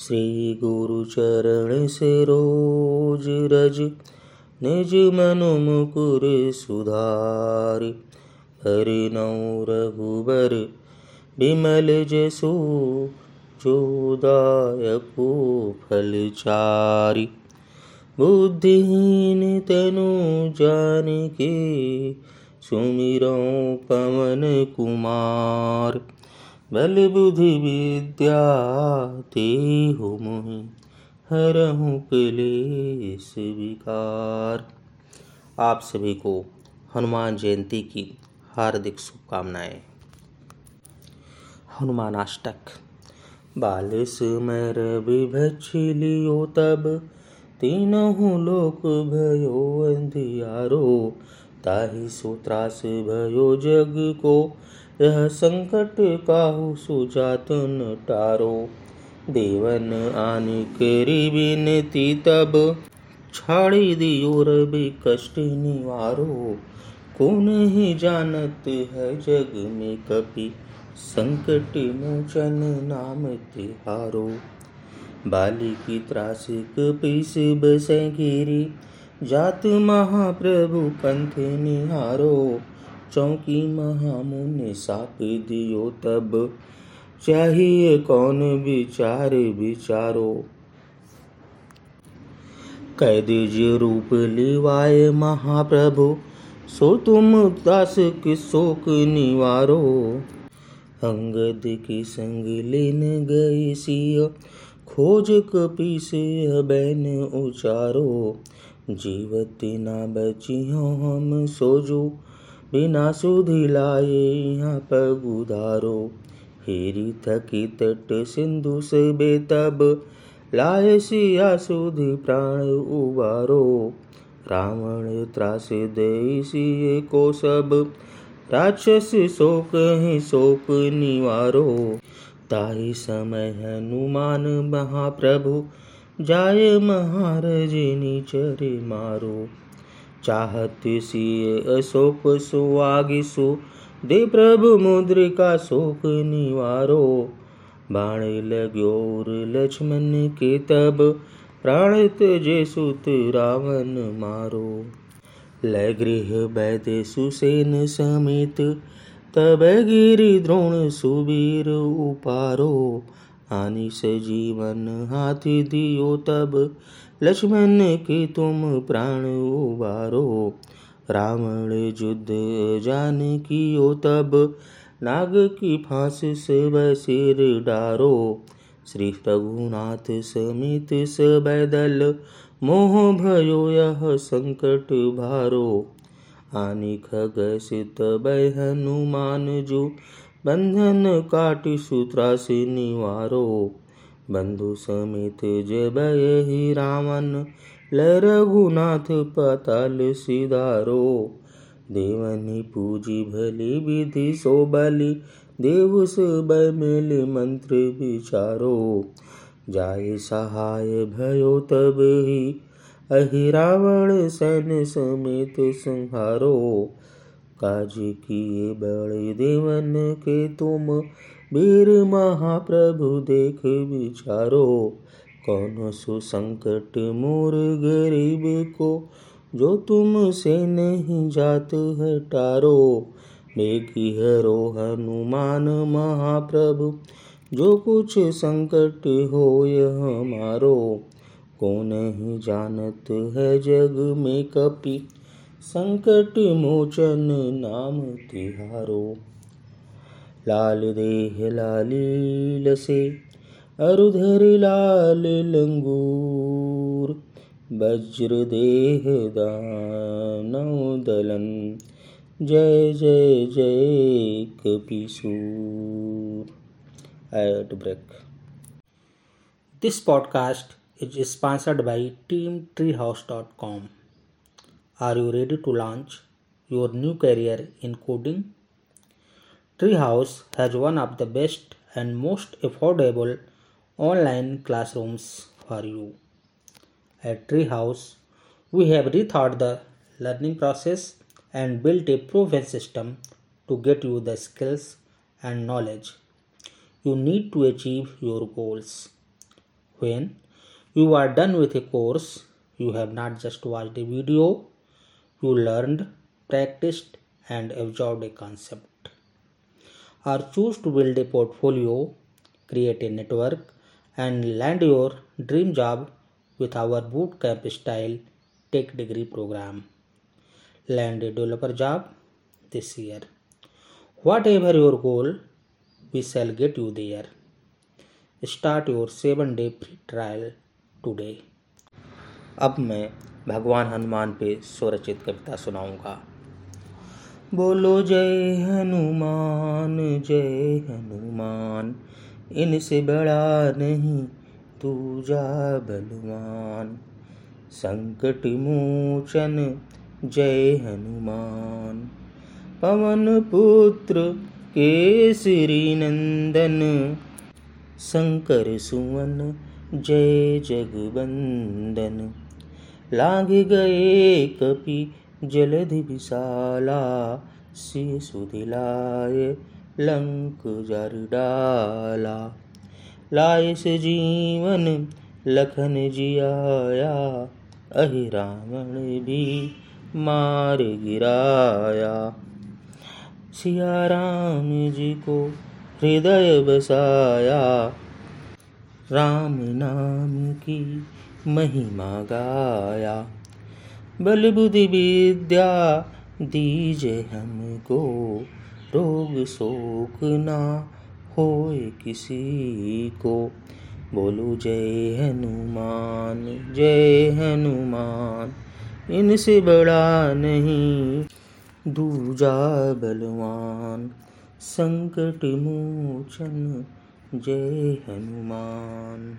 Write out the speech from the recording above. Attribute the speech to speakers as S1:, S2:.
S1: श्री गुरु चरण से रोज रज, निज मनु मुकुर सुधार। हरि नौ रघुबर विमल जसु जोदायको फलचारी बुद्धिहीन तनु जान के सुमिरो पवन कुमार। बल बुद्धि विद्या ते हो मोहि हरहु क्लेश विकार। आप सभी को हनुमान जयंती की हार्दिक शुभकामनाएँ। हनुमान अष्टक, बाल सुमर विभक्षिलियो तब, तीनों लोक भयो अंधियारो, ताहि सुत्रास भयो जग को यह संकट काहु सुजात न टारो देवन आनि करी विनती तब, छाड़ी दियो रवि कष्ट निवारो। कौन ही जानत है जग में कपि, संकट मोचन नाम तिहारो। बाली की त्रासिक पीस बसे गिरी जात महाप्रभु पंथ निहारो। चौकी महामुनि साप दियो तब। चाहिए कौन विचार विचारो? कैद रूप लिवाए महाप्रभु, सो तुम दास की शोक निवारो। अंगद की संग लेन गई सिया, खोज कपी से बैन उचारो। जीवती ना बची हो हम सोजो बिना सुधि लाए यहाँ पर उधारो हेरी थकी तट सिंधु से बेतब लाए सिया सुधि प्राण उबारो। रावण त्रास दे सिए को सब, राक्षस शोक ही शोक निवारो। ताहि समय हनुमान महाप्रभु जाय महारज चरे मारो। चाहत सिय अशोक सुआगिसु दे प्रभु मुद्रिका शोक निवारो। बाण लगोर लक्ष्मण के तब प्राण जे सुत रावण मारो। लगृह वैद सुसेन समेत तब गिरि द्रोण सुबीर उपारो। आनि सजीवन हाथी दियो तब लक्ष्मण के तुम प्राण उबारो। रावण युद्ध जान कियो तब नाग की फांस से सिर डारो। श्री रघुनाथ समित सबैदल मोह भयो यह संकट भारो। आनि खग सित हनुमान जो बंधन काट सूत्रा से निवारो। बंधु समेत जब ही रावण, ल रघुनाथ पताल सिधारो। देवनी पूजी भली विधि सो बलि, देव सब मिल मंत्र विचारो। जाय सहाय भयो तब ही, अहि रावण सैन समेत संहारो। काज किए बड़े देवन के तुम वीर महाप्रभु देख विचारो, कौन सो संकट मोर गरीब को, जो तुम से नहीं जात हटारो बेगी हरो हनुमान महाप्रभु, जो कुछ संकट हो यह हमारो को नहीं जानत है जग में कपि, संकट मोचन नाम तिहारो। लाल देह लाल लसे अरुधर लाल लंगूर, वज्र देह दानव दलन जय जय जय कपिसूर ad break.
S2: This podcast is sponsored by Team Treehouse dot com are you ready to launch your new career in coding Treehouse has one of the best and most affordable online classrooms for you. At Treehouse, we have rethought the learning process and built a proven system to get you the skills and knowledge you need to achieve your goals. When you are done with a course, you have not just watched a video, you learned, practiced, and absorbed a concept. Or choose to build a portfolio, create a network, and land your dream job with our bootcamp style tech degree program. Land a developer job this year. Whatever your goal, we shall get you there. Start your 7 day free trial today.
S1: अब मैं भगवान हनुमान पे स्वरचित कविता सुनाऊँगा बोलो जय हनुमान जय हनुमान। इनसे बड़ा नहीं, तू जा बलवान। संकट मोचन, जय हनुमान। पवन पुत्र केसरी नंदन, शंकर सुवन, जय जगबंदन। लाग गए कपि जलधि विशाला, शिशु दिलाय लंक जर डाला। लाय से जीवन, लखन जियाया, अहि रावण भी मार गिराया। सिया राम जी को हृदय बसाया। राम नाम की महिमा गाया। बल विद्या दीजे हमको। रोग शोक ना होए किसी को। बोलो जय हनुमान जय हनुमान। इनसे बड़ा नहीं, दूजा बलवान। संकट मोचन, जय हनुमान।